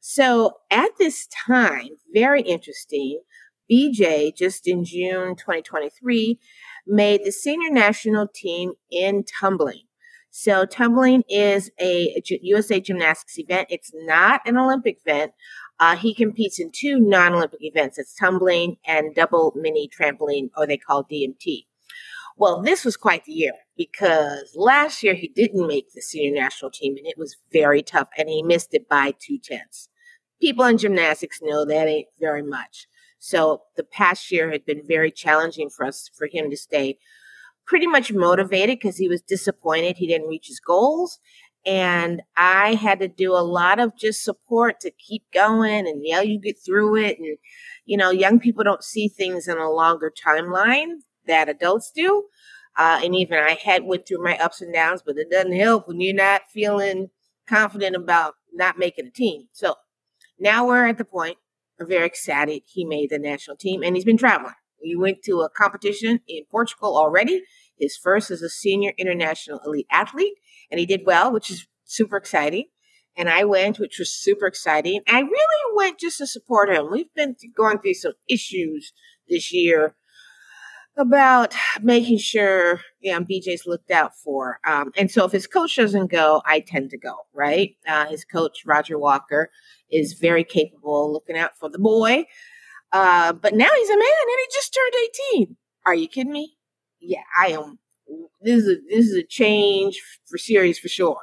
So at this time, very interesting, BJ just in June 2023 made the senior national team in tumbling. So tumbling is a USA Gymnastics event. It's not an Olympic event. Uh, he competes in two non-Olympic events. It's tumbling and double mini trampoline, or they call DMT. Well, this was quite the year because last year he didn't make the senior national team and it was very tough and he missed it by two tenths. People in gymnastics know that ain't very much. So the past year had been very challenging for us, for him to stay pretty much motivated because he was disappointed he didn't reach his goals. And I had to do a lot of just support to keep going and yeah, you get through it. And, you know, young people don't see things in a longer timeline that adults do. Uh, and even I had went through my ups and downs, but it doesn't help when you're not feeling confident about not making a team. So now we're at the point. We're very excited. He made the national team and he's been traveling. He went to a competition in Portugal already. His first as a senior international elite athlete, and he did well, which is super exciting. And I went, which was super exciting. I really went just to support him. We've been going through some issues this year about making sure yeah, BJ's looked out for. Um, and so if his coach doesn't go, I tend to go, right? Uh, his coach, Roger Walker, is very capable looking out for the boy. Uh, but now he's a man and he just turned 18. Are you kidding me? Yeah, I am. This is a, this is a change for series for sure.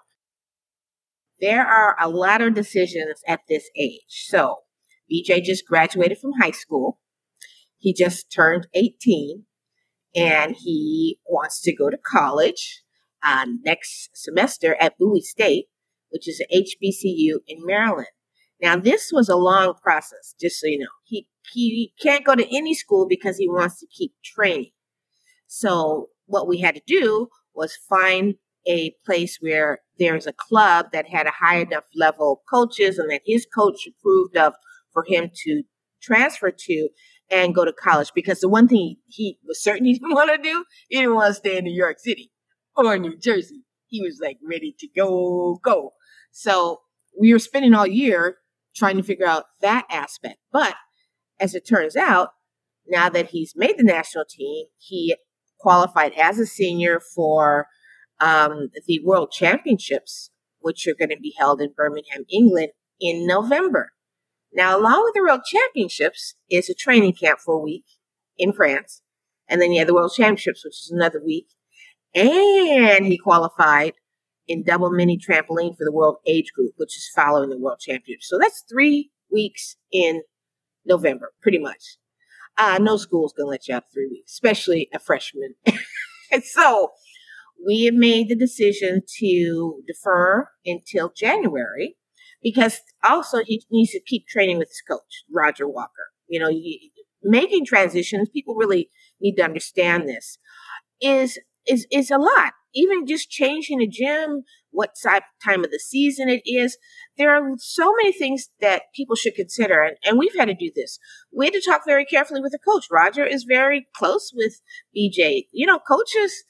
There are a lot of decisions at this age. So BJ just graduated from high school. He just turned 18 and he wants to go to college uh, next semester at Bowie State, which is an HBCU in Maryland. Now, this was a long process, just so you know. He he can't go to any school because he wants to keep training. So what we had to do was find a place where there's a club that had a high enough level of coaches and that his coach approved of for him to transfer to and go to college. Because the one thing he was certain he didn't want to do, he didn't want to stay in New York City or New Jersey. He was like ready to go, go. So we were spending all year trying to figure out that aspect. But as it turns out, now that he's made the national team, he qualified as a senior for um, the World Championships, which are going to be held in Birmingham, England in November. Now, along with the World Championships is a training camp for a week in France. And then you have the World Championships, which is another week. And he qualified in double mini trampoline for the world age group, which is following the World Championships. So that's three weeks in November, pretty much. Uh, no school's gonna let you out three weeks, especially a freshman. and so we have made the decision to defer until January because also he needs to keep training with his coach, Roger Walker. You know, making transitions, people really need to understand this, is is is a lot. Even just changing a gym, what time of the season it is. There are so many things that people should consider, and, and we've had to do this. We had to talk very carefully with the coach. Roger is very close with BJ. You know, coaches,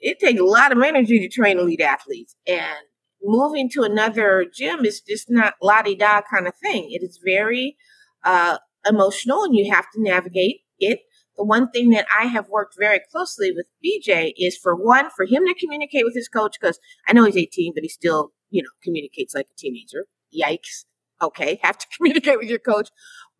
it takes a lot of energy to train elite athletes, and moving to another gym is just not la di da kind of thing. It is very uh, emotional, and you have to navigate it the one thing that I have worked very closely with BJ is for one, for him to communicate with his coach, because I know he's 18, but he still, you know, communicates like a teenager. Yikes. Okay, have to communicate with your coach.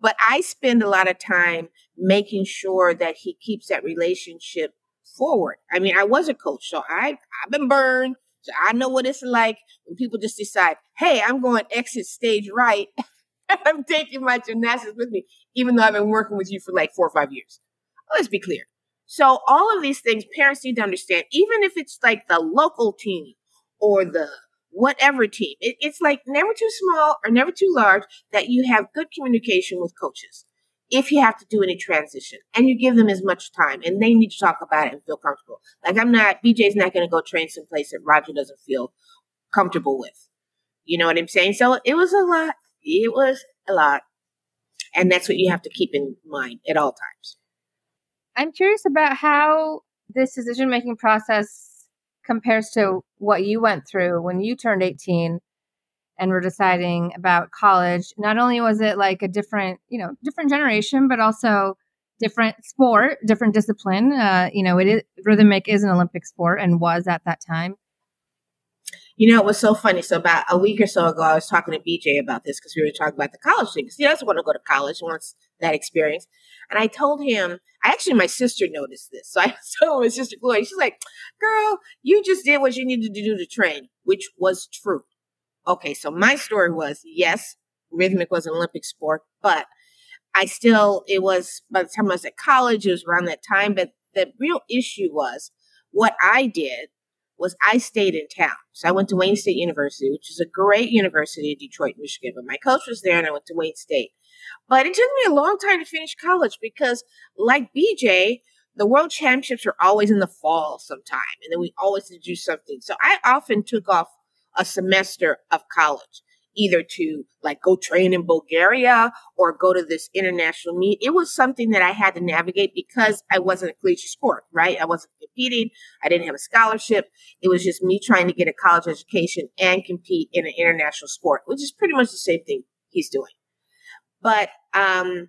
But I spend a lot of time making sure that he keeps that relationship forward. I mean, I was a coach, so I, I've been burned. So I know what it's like when people just decide, hey, I'm going exit stage right. I'm taking my gymnastics with me, even though I've been working with you for like four or five years. Let's be clear. So all of these things parents need to understand, even if it's like the local team or the whatever team, it, it's like never too small or never too large that you have good communication with coaches if you have to do any transition and you give them as much time and they need to talk about it and feel comfortable. Like I'm not, BJ's not going to go train someplace that Roger doesn't feel comfortable with. You know what I'm saying? So it was a lot. It was a lot. And that's what you have to keep in mind at all times. I'm curious about how this decision making process compares to what you went through when you turned 18 and we were deciding about college, not only was it like a different, you know, different generation, but also different sport, different discipline. Uh, you know, it is rhythmic is an Olympic sport and was at that time. You know, it was so funny. So about a week or so ago, I was talking to BJ about this because we were talking about the college thing. Because he doesn't want to go to college, wants that experience. And I told him, I actually, my sister noticed this. So I told my sister Gloria, she's like, girl, you just did what you needed to do to train, which was true. Okay, so my story was yes, rhythmic was an Olympic sport, but I still, it was by the time I was at college, it was around that time. But the real issue was what I did was I stayed in town. So I went to Wayne State University, which is a great university in Detroit, Michigan. But my coach was there and I went to Wayne State. But it took me a long time to finish college because, like BJ, the world championships are always in the fall sometime. And then we always do something. So I often took off a semester of college either to like go train in Bulgaria or go to this international meet. It was something that I had to navigate because I wasn't a collegiate sport, right? I wasn't competing. I didn't have a scholarship. It was just me trying to get a college education and compete in an international sport, which is pretty much the same thing he's doing. But, um,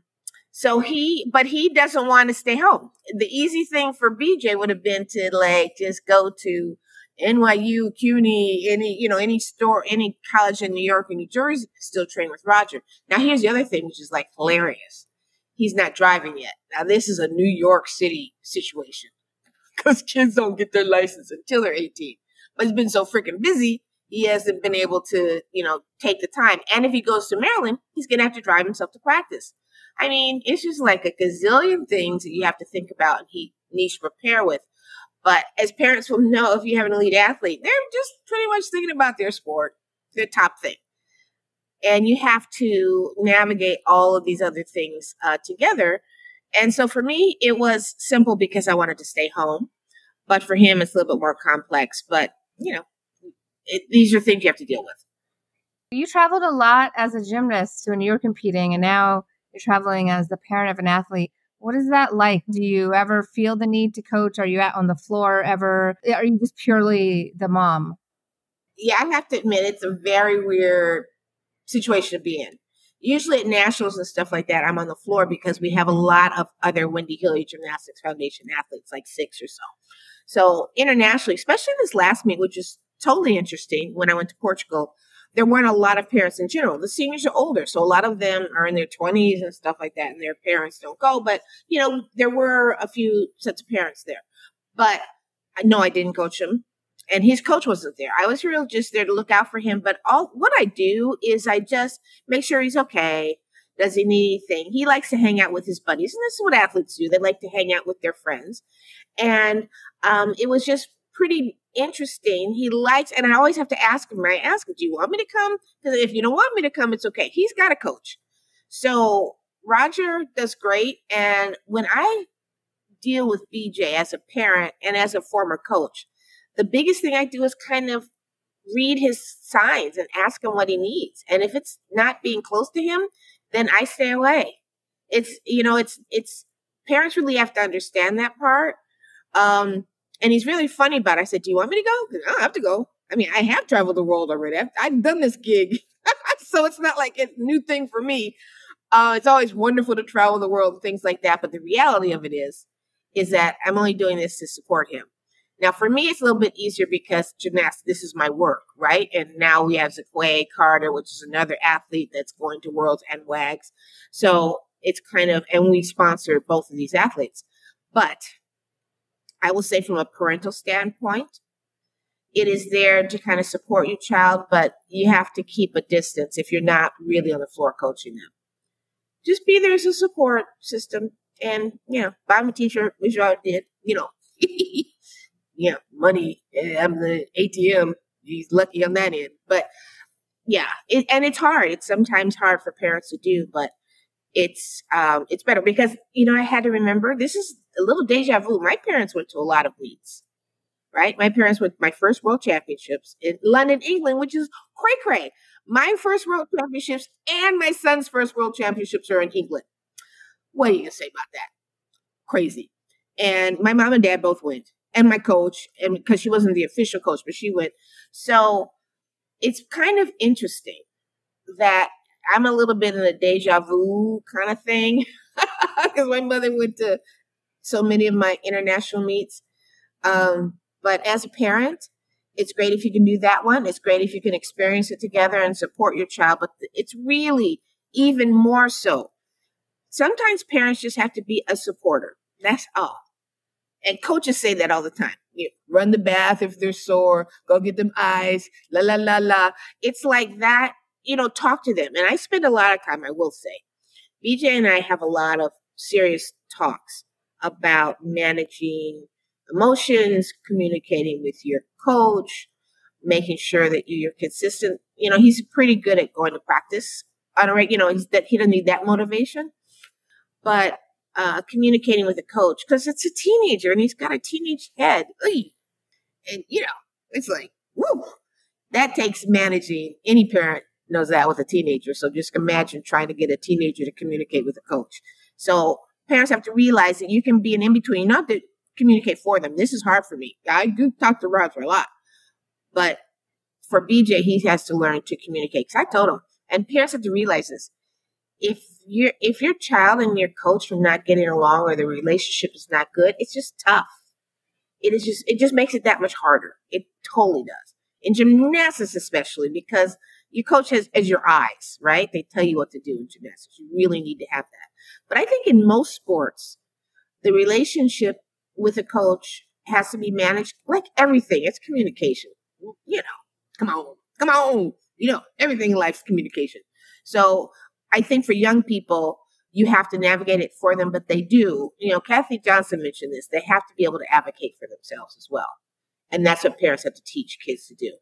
so he, but he doesn't want to stay home. The easy thing for BJ would have been to like just go to NYU, CUNY, any, you know, any store, any college in New York or New Jersey still train with Roger. Now here's the other thing, which is like hilarious. He's not driving yet. Now this is a New York City situation because kids don't get their license until they're 18. But he's been so freaking busy, he hasn't been able to, you know, take the time. And if he goes to Maryland, he's going to have to drive himself to practice. I mean, it's just like a gazillion things that you have to think about and he needs to prepare with. But as parents will know, if you have an elite athlete, they're just pretty much thinking about their sport, their top thing. And you have to navigate all of these other things uh, together. And so for me, it was simple because I wanted to stay home. But for him, it's a little bit more complex. But, you know, it, these are things you have to deal with. You traveled a lot as a gymnast when you were competing, and now you're traveling as the parent of an athlete. What is that like? Do you ever feel the need to coach? Are you out on the floor ever? Are you just purely the mom? Yeah, I have to admit, it's a very weird situation to be in. Usually at nationals and stuff like that, I'm on the floor because we have a lot of other Wendy Hilliard Gymnastics Foundation athletes, like six or so. So internationally, especially this last meet, which is totally interesting when I went to Portugal, there weren't a lot of parents in general. The seniors are older, so a lot of them are in their 20s and stuff like that, and their parents don't go. But, you know, there were a few sets of parents there. But no, I didn't coach him. And his coach wasn't there. I was really just there to look out for him. But all what I do is I just make sure he's okay. Does he need anything? He likes to hang out with his buddies, and this is what athletes do. They like to hang out with their friends. And um, it was just pretty interesting. He likes, and I always have to ask him, I ask him, do you want me to come? Because if you don't want me to come, it's okay. He's got a coach. So Roger does great. And when I deal with BJ as a parent and as a former coach, the biggest thing I do is kind of read his signs and ask him what he needs. And if it's not being close to him, then I stay away. It's, you know, it's, it's, parents really have to understand that part. Um, and he's really funny about it. I said, Do you want me to go? I don't have to go. I mean, I have traveled the world already. I've, I've done this gig. so it's not like a new thing for me. Uh, it's always wonderful to travel the world and things like that. But the reality of it is, is that I'm only doing this to support him. Now, for me, it's a little bit easier because gymnastics, this is my work, right? And now we have Zaquay Carter, which is another athlete that's going to Worlds and WAGs. So it's kind of, and we sponsor both of these athletes. But I will say from a parental standpoint, it is there to kind of support your child, but you have to keep a distance if you're not really on the floor coaching them. Just be there as a support system and, you know, buy them a t-shirt, which I did, you know. yeah, money. Eh, I'm the ATM. He's lucky on that end. But yeah, it, and it's hard. It's sometimes hard for parents to do, but it's um, it's better because you know I had to remember this is a little deja vu. My parents went to a lot of meets, right? My parents went my first world championships in London, England, which is cray cray. My first world championships and my son's first world championships are in England. What are you gonna say about that? Crazy. And my mom and dad both went, and my coach, and because she wasn't the official coach, but she went. So it's kind of interesting that I'm a little bit in a deja vu kind of thing because my mother went to so many of my international meets. Um, but as a parent, it's great if you can do that one. It's great if you can experience it together and support your child. But it's really even more so. Sometimes parents just have to be a supporter. That's all. And coaches say that all the time. You run the bath if they're sore, go get them ice, la la la la. It's like that, you know, talk to them. And I spend a lot of time, I will say. BJ and I have a lot of serious talks about managing emotions, communicating with your coach, making sure that you're consistent. You know, he's pretty good at going to practice on a regular, you know, he's that he doesn't need that motivation. But uh, communicating with a coach because it's a teenager and he's got a teenage head. And, you know, it's like, whoo, that takes managing. Any parent knows that with a teenager. So just imagine trying to get a teenager to communicate with a coach. So parents have to realize that you can be an in between, not to communicate for them. This is hard for me. I do talk to Roger a lot, but for BJ, he has to learn to communicate. Because I told him, and parents have to realize this: if your if your child and your coach are not getting along or the relationship is not good, it's just tough. It is just it just makes it that much harder. It totally does. In gymnastics especially because your coach has as your eyes, right? They tell you what to do in gymnastics. You really need to have that. But I think in most sports, the relationship with a coach has to be managed like everything. It's communication. You know, come on, come on. You know, everything in life is communication. So I think for young people, you have to navigate it for them, but they do. You know, Kathy Johnson mentioned this. They have to be able to advocate for themselves as well. And that's what parents have to teach kids to do.